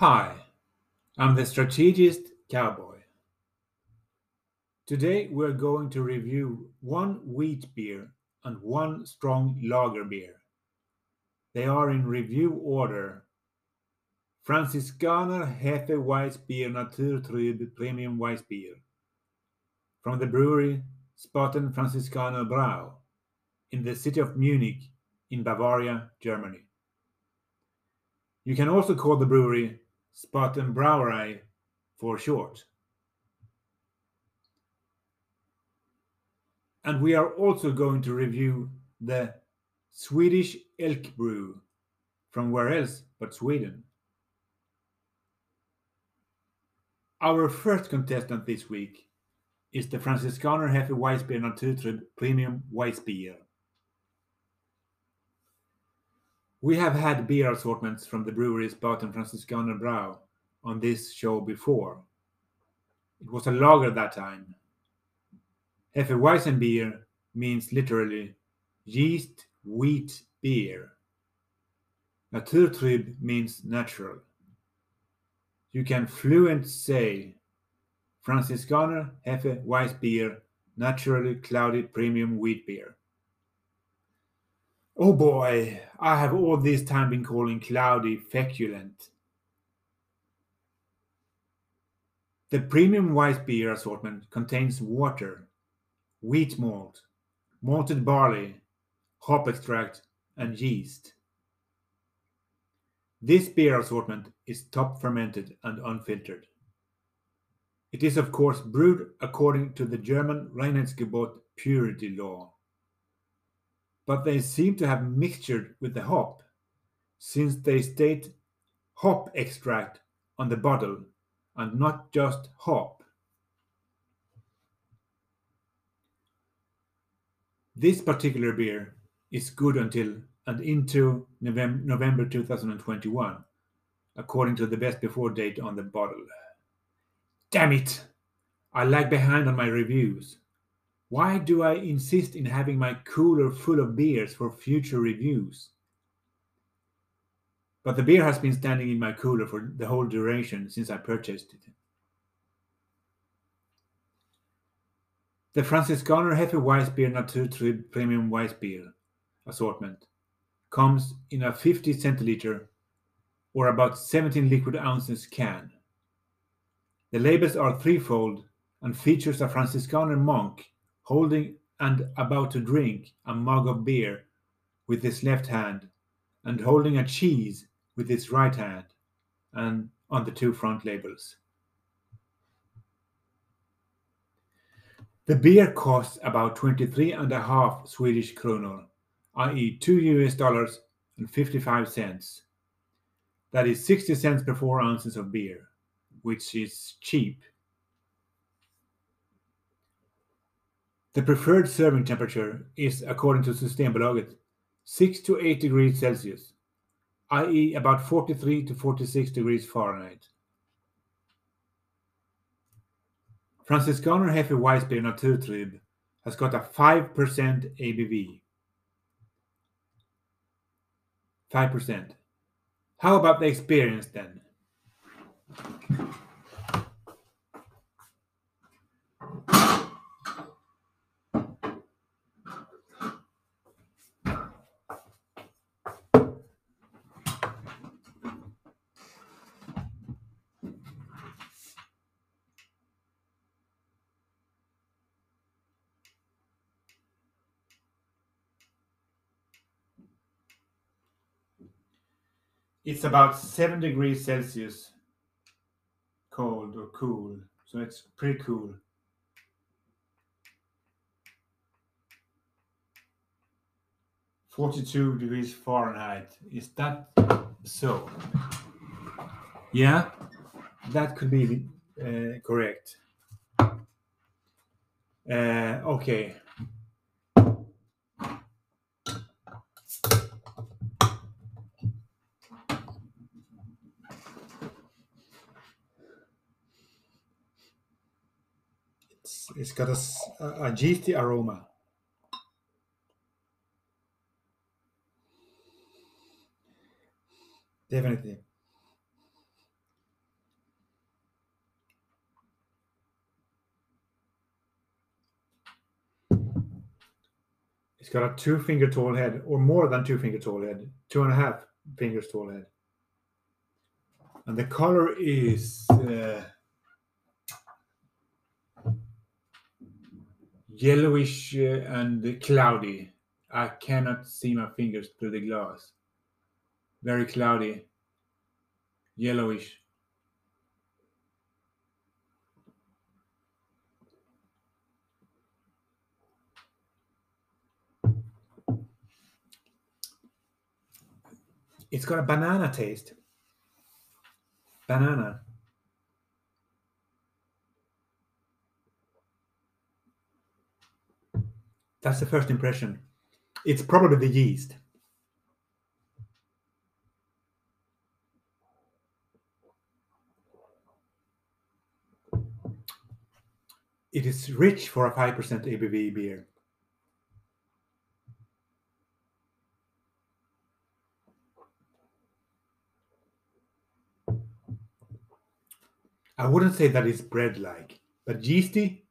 Hi, I'm the strategist cowboy. Today we're going to review one wheat beer and one strong lager beer. They are in review order. Franziskaner Hefe Weissbier Naturtrüb Premium Weissbier from the brewery Spaten Franziskaner Brau in the city of Munich in Bavaria, Germany. You can also call the brewery Spaten Brauerei for short. And we are also going to review the Swedish Elk Brew from where else but Sweden. Our first contestant this week is the Franziskaner Hefe Weissbier Naturtrüb Premium Weissbier. We have had beer assortments from the breweries Spaten Franziskaner Brau on this show before. It was a lager that time. Hefeweizenbier means literally yeast wheat beer. Naturtrüb means natural. You can fluent say Franziskaner Hefe Weissbier naturally clouded premium wheat beer. Oh boy, I have all this time been calling cloudy feculent. The premium white beer assortment contains water, wheat malt, malted barley, hop extract, and yeast. This beer assortment is top fermented and unfiltered. It is, of course, brewed according to the German Reinheitsgebot purity law but they seem to have mixtured with the hop, since they state hop extract on the bottle and not just hop. This particular beer is good until and into November 2021, according to the best before date on the bottle. Damn it! I lag behind on my reviews. Why do I insist in having my cooler full of beers for future reviews? But the beer has been standing in my cooler for the whole duration since I purchased it. The Franziskaner Hefe Weissbier Naturtrüb Premium Weiss Beer assortment comes in a 50 centiliter or about 17 liquid ounces can. The labels are threefold and features a Franciscan monk holding and about to drink a mug of beer with his left hand, and holding a cheese with his right hand, and on the two front labels. The beer costs about 23 and a half Swedish kronor, i.e., 2 US dollars and 55 cents. That is 60 cents per 4 ounces of beer, which is cheap The preferred serving temperature is, according to Systembolaget, 6 to 8 degrees Celsius, i.e., about 43 to 46 degrees Fahrenheit. Franziskaner Hefe Weissbier Naturtrüb has got a 5% ABV. 5%. How about the experience then? It's about 7 degrees Celsius cold or cool, so it's pretty cool. Forty-two degrees Fahrenheit. Is that so? Yeah, that could be uh, correct. Uh, okay. It's got a, a- yeasty aroma. Definitely. It's got a two finger tall head, or more than two finger tall head, two and a half fingers tall head. And the color is uh, yellowish uh, and cloudy. I cannot see my fingers through the glass. Very cloudy, yellowish. It's got a banana taste. Banana. That's the first impression. It's probably the yeast. It is rich for a 5% ABV beer. I wouldn't say that it's bread like, but yeasty,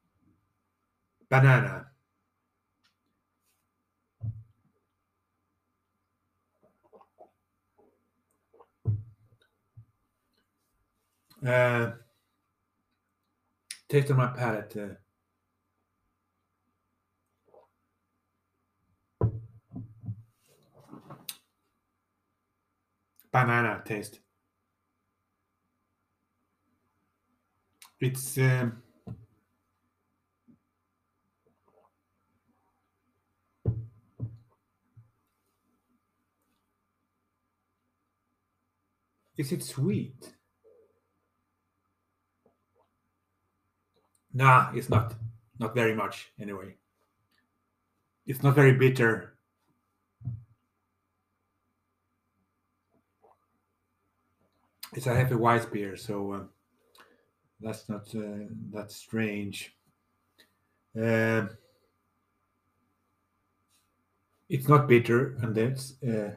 banana. Uh, taste on my palate. Uh, banana taste. It's um, is it sweet? Nah, it's not. Not very much, anyway. It's not very bitter. It's a heavy white beer, so uh, that's not uh, that strange. Uh, it's not bitter, and that's uh,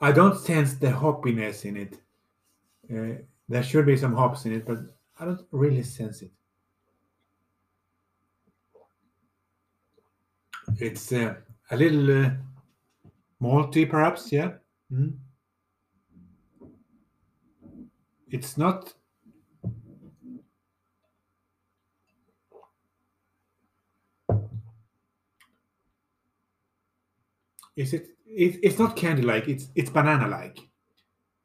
I don't sense the hoppiness in it. Uh, there should be some hops in it, but I don't really sense it. It's uh, a little uh, malty, perhaps. Yeah. Mm. It's not. Is it? it it's not candy like. It's it's banana like.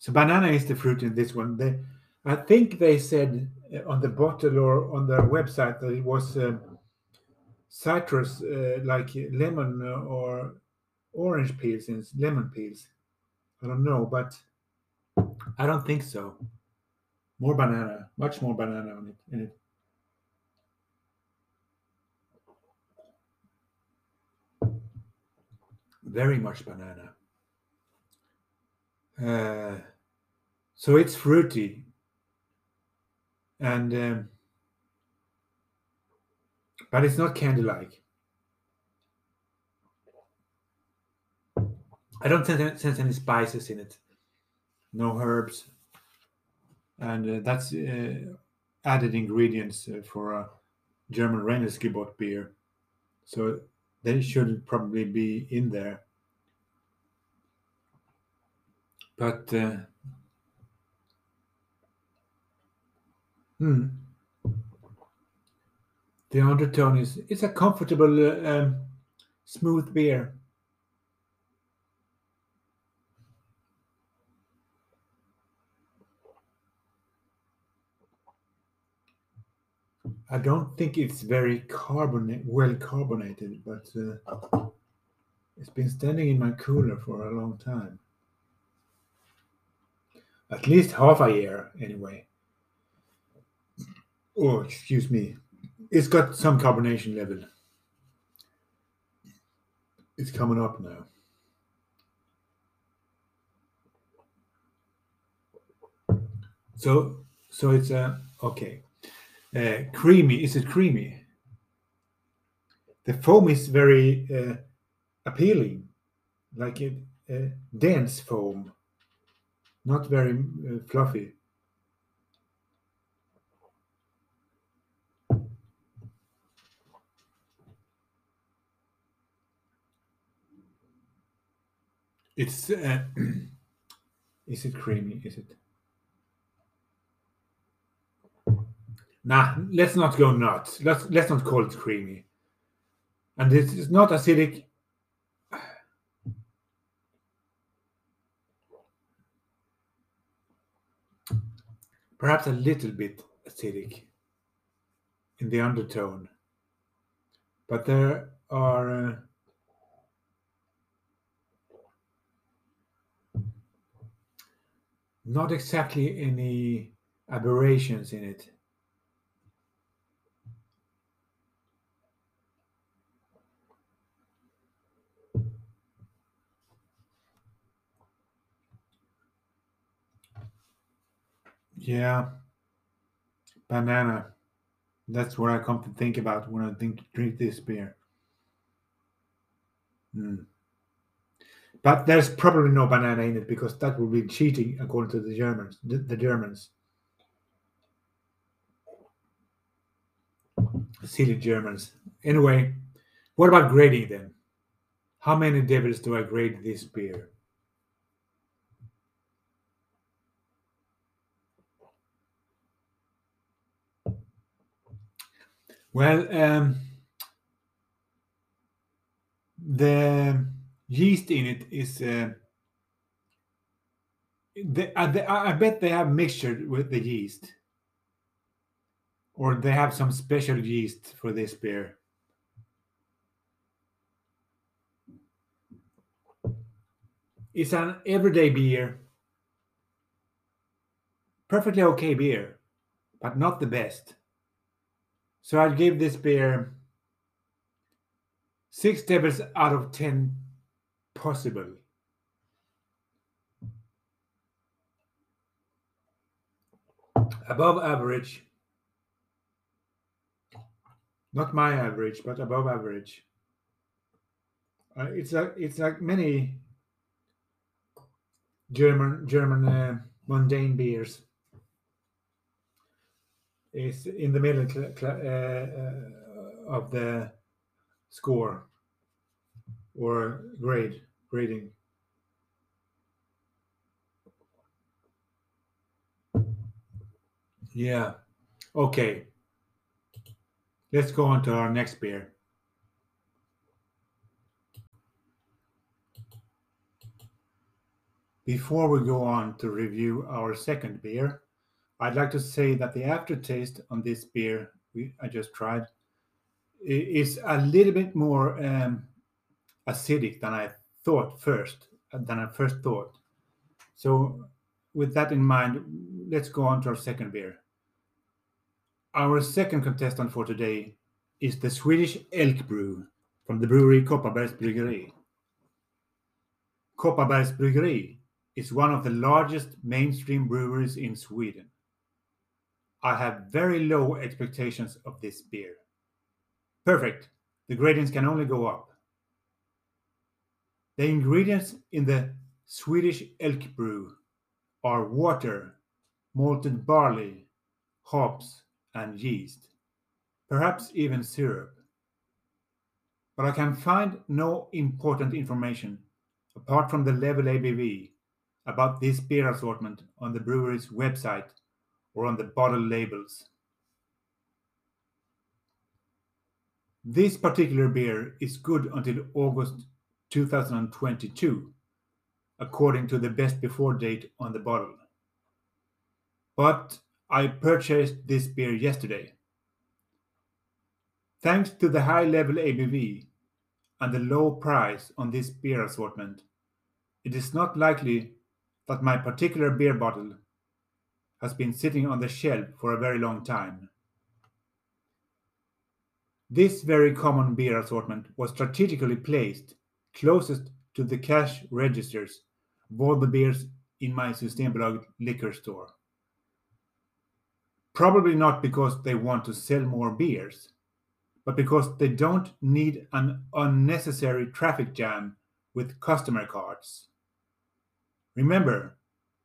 So banana is the fruit in this one. They, I think they said uh, on the bottle or on their website that it was um, citrus, uh, like lemon uh, or orange peels and lemon peels. I don't know, but I don't think so. More banana, much more banana on it. In it. Very much banana. Uh, so it's fruity. And um, but it's not candy like i don't sense, sense any spices in it. No herbs. And uh, that's uh, added ingredients uh, for a german Reinheitsgebot beer. So they should probably be in there. But uh, hmm, the undertone is it's a comfortable uh, um, smooth beer. I don't think it's very carbonate well carbonated but uh, it's been standing in my cooler for a long time. At least half a year anyway oh excuse me it's got some carbonation level it's coming up now so So it's a okay. Uh, creamy. Is it creamy? The foam is very uh, appealing, like a uh, dense foam, not very uh, fluffy. It's uh, is it creamy? Is it? Nah, let's not go nuts. Let's let's not call it creamy. And this is not acidic. Perhaps a little bit acidic in the undertone. But there are uh, not exactly any aberrations in it. Yeah, banana. That's what I come to think about when I think drink this beer. Mm. But there's probably no banana in it because that would be cheating according to the Germans. The, the Germans. Silly Germans. Anyway, what about grading then? How many devils do I grade this beer? Well, um, the yeast in it is. Uh, uh, I bet they have mixture with the yeast, or they have some special yeast for this beer. It's an everyday beer, perfectly okay beer, but not the best. So I'd give this beer six devils out of ten possible. Above average. Not my average, but above average. Uh, it's like it's like many German German uh, mundane beers it's in the middle uh, uh, of the score or grade grading. Yeah. Okay. Let's go on to our next beer. Before we go on to review our second beer, I'd like to say that the aftertaste on this beer we, I just tried is a little bit more um, acidic than I thought first, than I first thought. So, with that in mind, let's go on to our second beer. Our second contestant for today is the Swedish Elk Brew from the brewery Kopparbergs Bryggeri. Kopparbergs Bryggeri is one of the largest mainstream breweries in Sweden. I have very low expectations of this beer. Perfect. The gradients can only go up. The ingredients in the Swedish elk brew are water, malted barley, hops, and yeast, perhaps even syrup. But I can find no important information apart from the level ABV about this beer assortment on the brewery's website or on the bottle labels. This particular beer is good until August 2022, according to the best before date on the bottle. But I purchased this beer yesterday. Thanks to the high level ABV and the low price on this beer assortment, it is not likely that my particular beer bottle has been sitting on the shelf for a very long time. This very common beer assortment was strategically placed closest to the cash registers of all the beers in my Systembolaget liquor store. Probably not because they want to sell more beers, but because they don't need an unnecessary traffic jam with customer cards. Remember,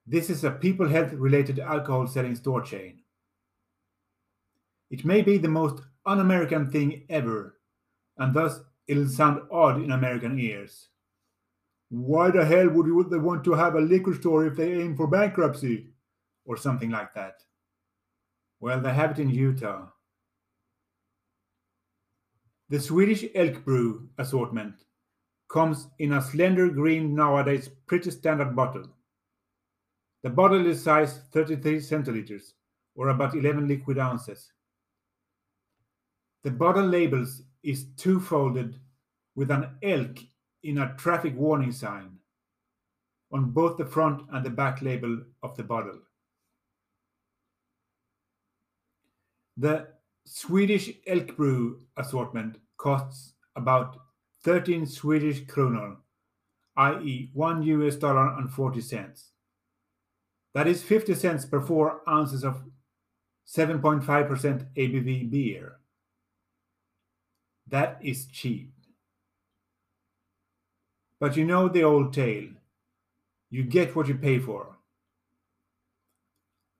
this is a people health related alcohol selling store chain. It may be the most un American thing ever, and thus it'll sound odd in American ears. Why the hell would they want to have a liquor store if they aim for bankruptcy? Or something like that. Well, they have it in Utah. The Swedish Elk Brew assortment comes in a slender green, nowadays pretty standard bottle. The bottle is size 33 centiliters, or about 11 liquid ounces. The bottle labels is two-folded with an elk in a traffic warning sign on both the front and the back label of the bottle. The Swedish Elk Brew assortment costs about 13 Swedish kronor, i.e., 1 US dollar and 40 cents. That is 50 cents per 4 ounces of 7.5% ABV beer. That is cheap. But you know the old tale you get what you pay for.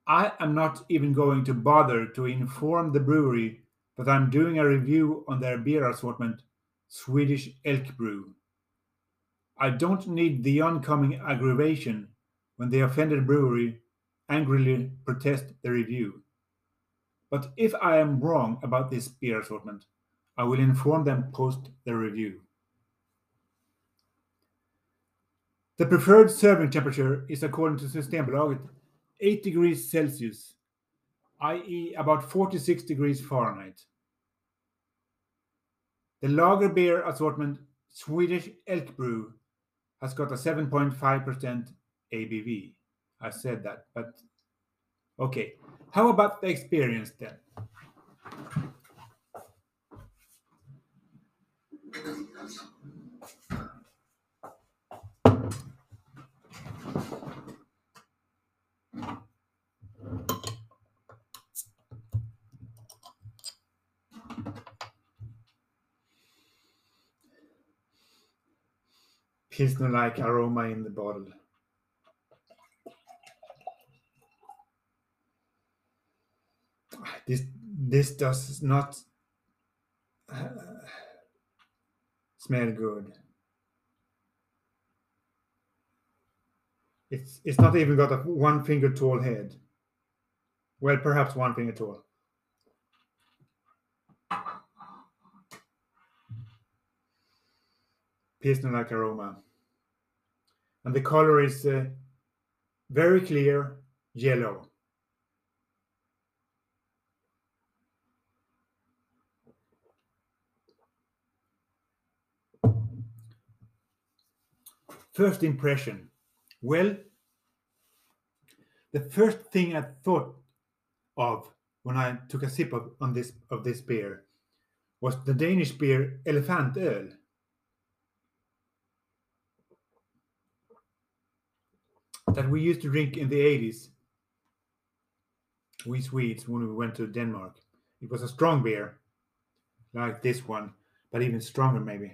I am not even going to bother to inform the brewery that I'm doing a review on their beer assortment, Swedish Elk Brew. I don't need the oncoming aggravation when the offended brewery angrily protest the review. But if I am wrong about this beer assortment, I will inform them post the review. The preferred serving temperature is according to Systembolaget 8 degrees Celsius, i.e. about 46 degrees Fahrenheit. The lager beer assortment Swedish Elk Brew has got a 7.5% ABV. I said that, but okay. How about the experience then? Pilsner like aroma in the bottle. This this does not uh, smell good. It's it's not even got a one finger tall head. Well, perhaps one finger tall. Pilsner like aroma. And the color is uh, very clear yellow. First impression. Well, the first thing I thought of when I took a sip of on this of this beer was the Danish beer Elefantöl. That we used to drink in the 80s. We Swedes when we went to Denmark. It was a strong beer, like this one, but even stronger maybe.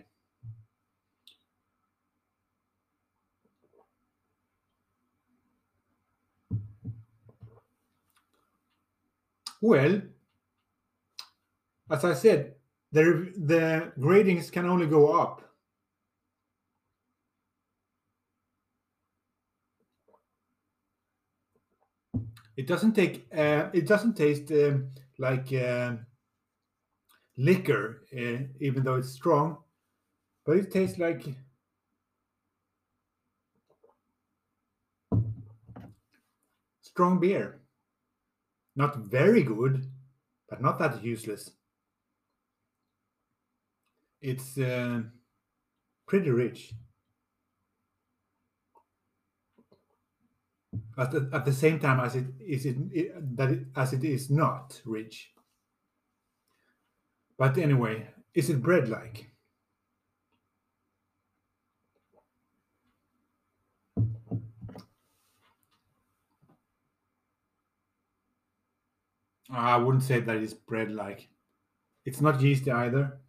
Well, as I said, the, the gradings can only go up. It doesn't take. Uh, it doesn't taste um, like uh, liquor, uh, even though it's strong, but it tastes like strong beer. Not very good, but not that useless. It's uh, pretty rich. But at the same time as it is it, it that it, as it is not rich. But anyway, is it bread like? I wouldn't say that it's bread like. It's not yeasty either.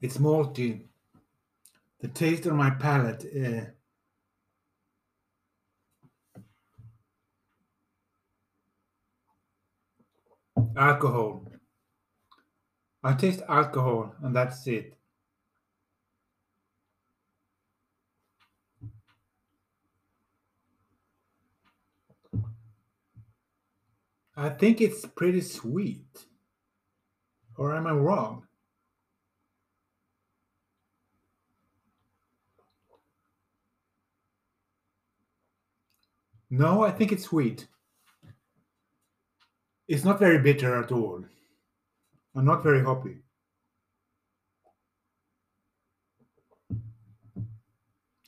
It's malty. The taste on my palate. Uh, alcohol. I taste alcohol, and that's it. I think it's pretty sweet. Or am I wrong? No, I think it's sweet. It's not very bitter at all. I'm not very hoppy.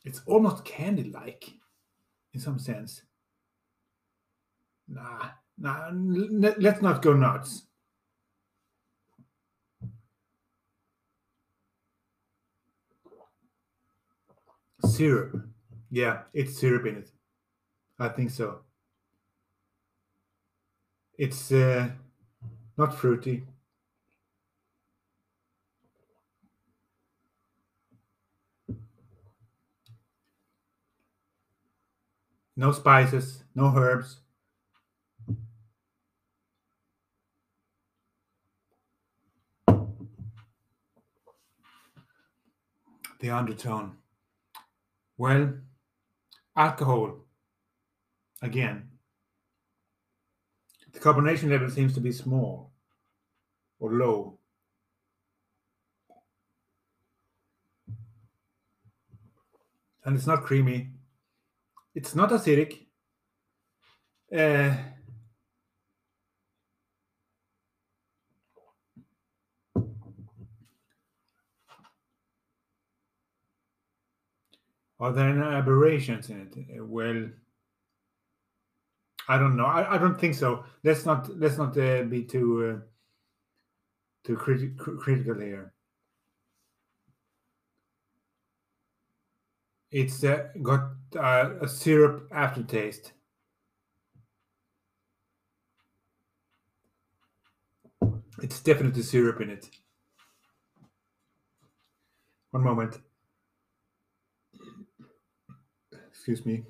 It's almost candy like in some sense. Nah, nah, let's not go nuts. Syrup. Yeah, it's syrup in it. I think so. It's uh, not fruity. No spices, no herbs. The undertone. Well, alcohol again. The carbonation level seems to be small or low. And it's not creamy. It's not acidic. Uh, are there any aberrations in it? Well, I don't know. I, I don't think so. Let's not let's not uh, be too uh, too criti- critical here. It's uh, got a syrup aftertaste. It's definitely syrup in it. One moment. Excuse me.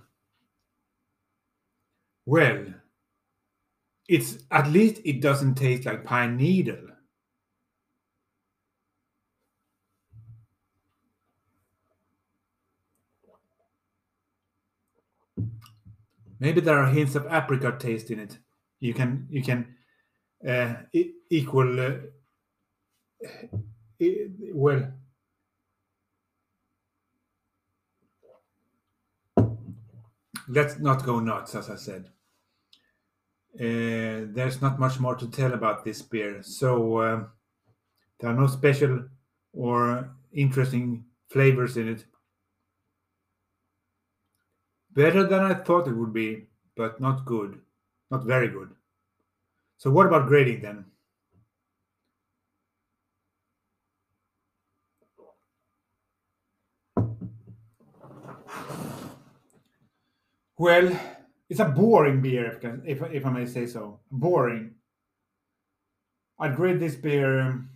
Well, it's at least it doesn't taste like pine needle. Maybe there are hints of apricot taste in it. You can you can uh, equal uh, well. Let's not go nuts, as I said. Uh, there's not much more to tell about this beer. So uh, there are no special or interesting flavors in it. Better than I thought it would be, but not good. Not very good. So, what about grading then? Well, it's a boring beer, if, if, I may say so. Boring. I'd grade this beer. Um,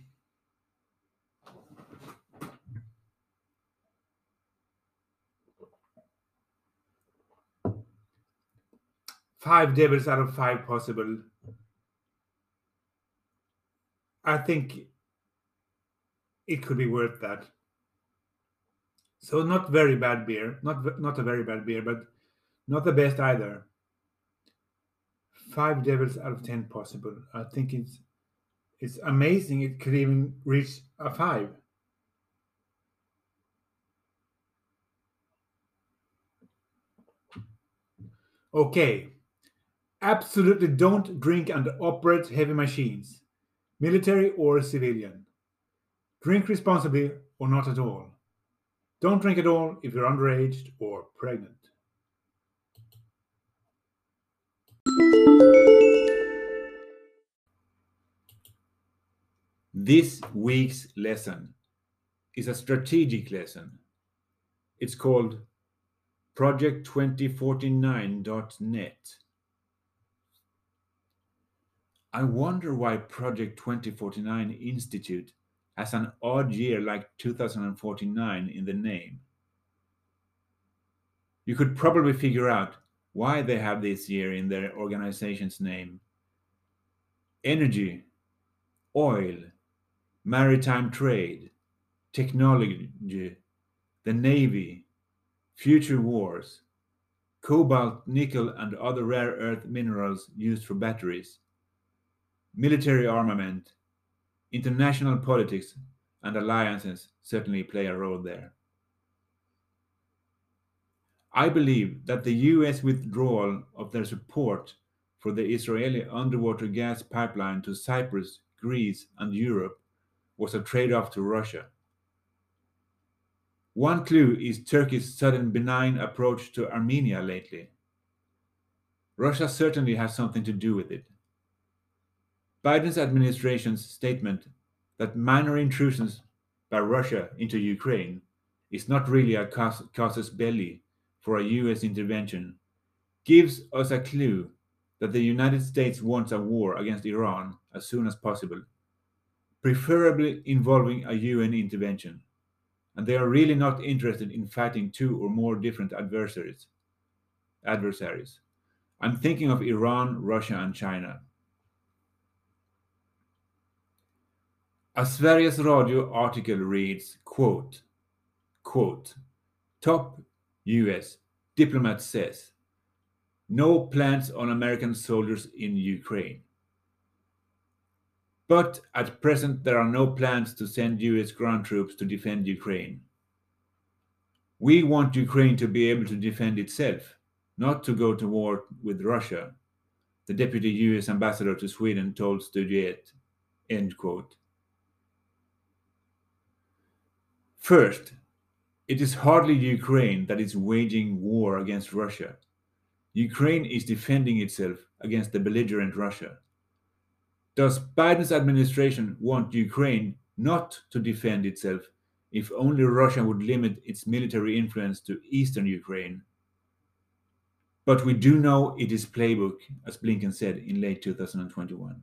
five devils out of five possible. I think it could be worth that. So not very bad beer, not not a very bad beer, but not the best either. Five devils out of ten possible. I think it's it's amazing it could even reach a five. Okay. Absolutely don't drink and operate heavy machines, military or civilian. Drink responsibly or not at all. Don't drink at all if you're underage or pregnant. This week's lesson is a strategic lesson. It's called project2049.net. I wonder why Project 2049 Institute has an odd year like 2049 in the name. You could probably figure out why they have this year in their organization's name. Energy, oil, maritime trade, technology, the Navy, future wars, cobalt, nickel, and other rare earth minerals used for batteries, military armament, international politics, and alliances certainly play a role there. I believe that the US withdrawal of their support for the Israeli underwater gas pipeline to Cyprus, Greece, and Europe was a trade off to Russia. One clue is Turkey's sudden benign approach to Armenia lately. Russia certainly has something to do with it. Biden's administration's statement that minor intrusions by Russia into Ukraine is not really a casus belli for a US intervention gives us a clue that the United States wants a war against Iran as soon as possible, preferably involving a UN intervention, and they are really not interested in fighting two or more different adversaries. Adversaries. I'm thinking of Iran, Russia, and China. A Sveriges Radio article reads, quote, quote, top US diplomat says, no plans on American soldiers in Ukraine. But at present, there are no plans to send US ground troops to defend Ukraine. We want Ukraine to be able to defend itself, not to go to war with Russia, the deputy US ambassador to Sweden told Studio Ett quote. First, it is hardly Ukraine that is waging war against Russia. Ukraine is defending itself against the belligerent Russia. Does Biden's administration want Ukraine not to defend itself if only Russia would limit its military influence to eastern Ukraine? But we do know it is playbook, as Blinken said in late 2021.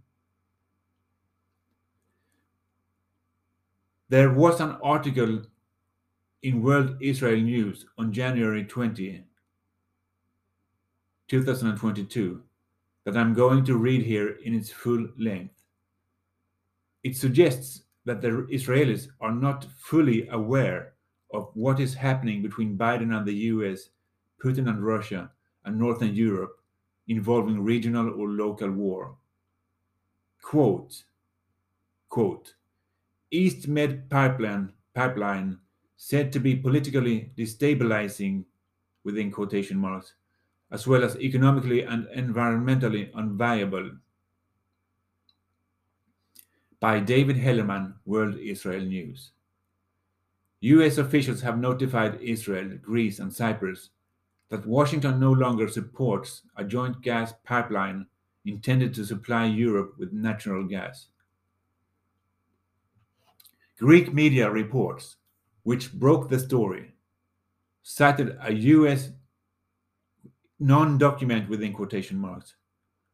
There was an article in World Israel News on January 20, 2022, that I'm going to read here in its full length. It suggests that the Israelis are not fully aware of what is happening between Biden and the US, Putin and Russia, and Northern Europe involving regional or local war. Quote, quote, East Med pipeline, pipeline said to be politically destabilizing within quotation marks, as well as economically and environmentally unviable. By David Hellerman, World Israel News. US officials have notified Israel, Greece, and Cyprus that Washington no longer supports a joint gas pipeline intended to supply Europe with natural gas. Greek media reports, which broke the story, cited a US non document within quotation marks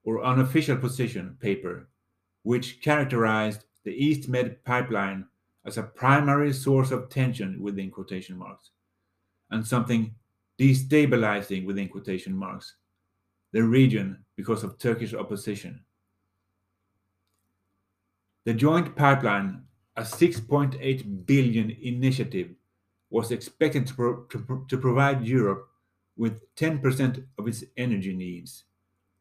or unofficial position paper, which characterized the East Med pipeline as a primary source of tension within quotation marks and something destabilizing within quotation marks the region because of Turkish opposition. The joint pipeline a 6.8 billion initiative was expected to, pro- to, pro- to provide Europe with 10% of its energy needs,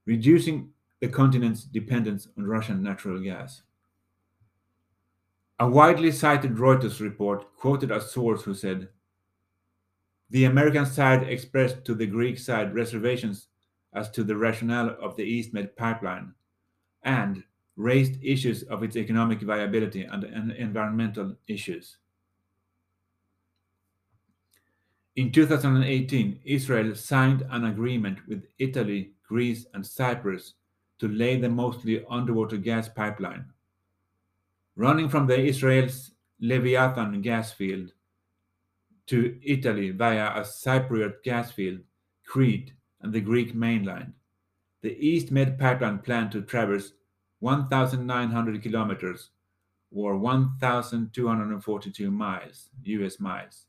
reducing the continent's dependence on Russian natural gas. A widely cited Reuters report quoted a source who said, The American side expressed to the Greek side reservations as to the rationale of the EastMed pipeline and raised issues of its economic viability and, and environmental issues. In 2018, Israel signed an agreement with Italy, Greece, and Cyprus to lay the mostly underwater gas pipeline. Running from the Israel's Leviathan gas field to Italy via a Cypriot gas field, Crete, and the Greek mainland. The East Med pipeline planned to traverse 1,900 kilometers or 1,242 miles, US miles.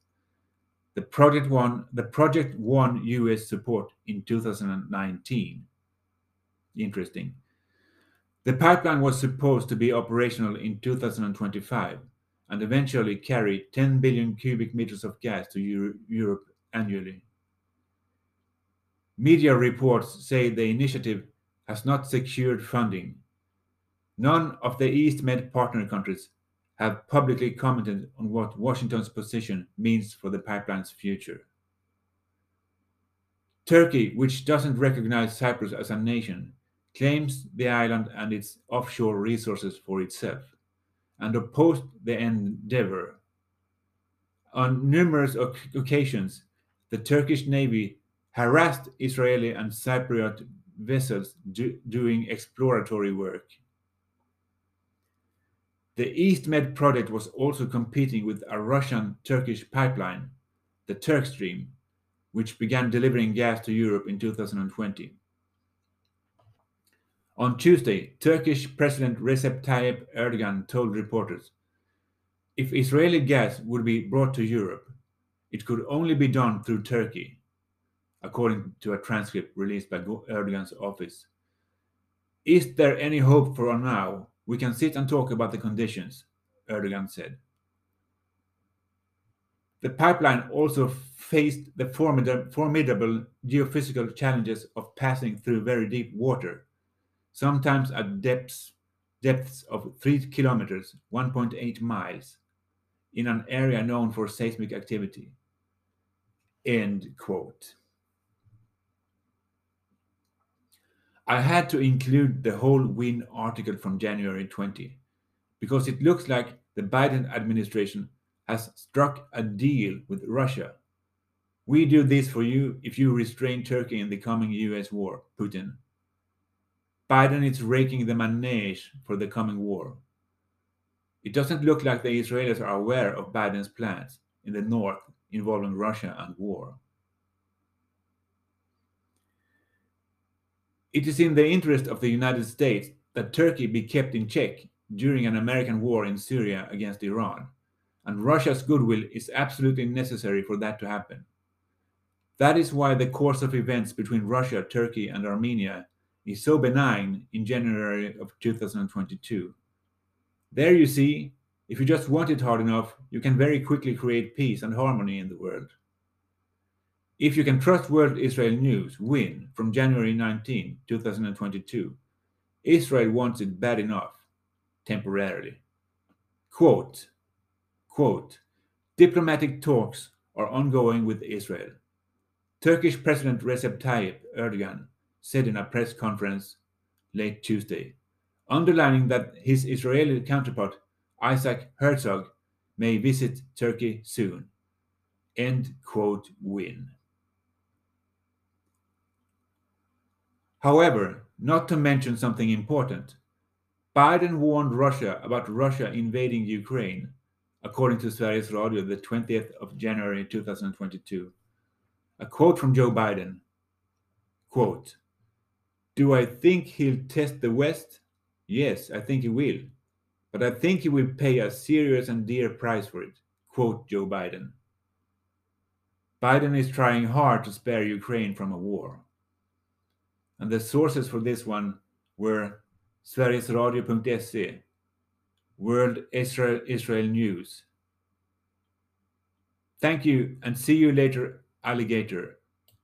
The project won the project won US support in 2019. Interesting. The pipeline was supposed to be operational in 2025 and eventually carry 10 billion cubic meters of gas to Euro Europe annually. Media reports say the initiative has not secured funding. None of the East Med partner countries have publicly commented on what Washington's position means for the pipeline's future. Turkey, which doesn't recognize Cyprus as a nation, claims the island and its offshore resources for itself and opposed the endeavor. On numerous occasions, the Turkish Navy harassed Israeli and Cypriot vessels do doing exploratory work. The East Med project was also competing with a Russian Turkish pipeline, the Turkstream, which began delivering gas to Europe in 2020. On Tuesday, Turkish President Recep Tayyip Erdogan told reporters if Israeli gas would be brought to Europe, it could only be done through Turkey, according to a transcript released by Erdogan's office. Is there any hope for now? We can sit and talk about the conditions, Erdogan said. The pipeline also faced the formidable geophysical challenges of passing through very deep water sometimes at depths, depths of 3 kilometers, 1.8 miles, in an area known for seismic activity. End quote. I had to include the whole WIN article from January 20 because it looks like the Biden administration has struck a deal with Russia. We do this for you if you restrain Turkey in the coming US war, Putin. Biden is raking the manage for the coming war. It doesn't look like the Israelis are aware of Biden's plans in the north involving Russia and war. It is in the interest of the United States that Turkey be kept in check during an American war in Syria against Iran, and Russia's goodwill is absolutely necessary for that to happen. That is why the course of events between Russia, Turkey, and Armenia is so benign in January of 2022. There you see, if you just want it hard enough, you can very quickly create peace and harmony in the world. If you can trust World Israel News, WIN, from January 19, 2022, Israel wants it bad enough, temporarily. Quote, quote, diplomatic talks are ongoing with Israel. Turkish President Recep Tayyip Erdogan said in a press conference late Tuesday, underlining that his Israeli counterpart, Isaac Herzog, may visit Turkey soon. End quote win. However, not to mention something important, Biden warned Russia about Russia invading Ukraine, according to Sveriges Radio the 20th of January 2022. A quote from Joe Biden. Quote, do I think he'll test the West? Yes, I think he will. But I think he will pay a serious and dear price for it, quote Joe Biden. Biden is trying hard to spare Ukraine from a war. And the sources for this one were sverigesradio.se, World Israel, Israel News. Thank you and see you later, alligator,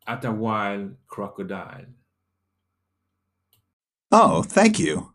at a wild crocodile. Oh, thank you.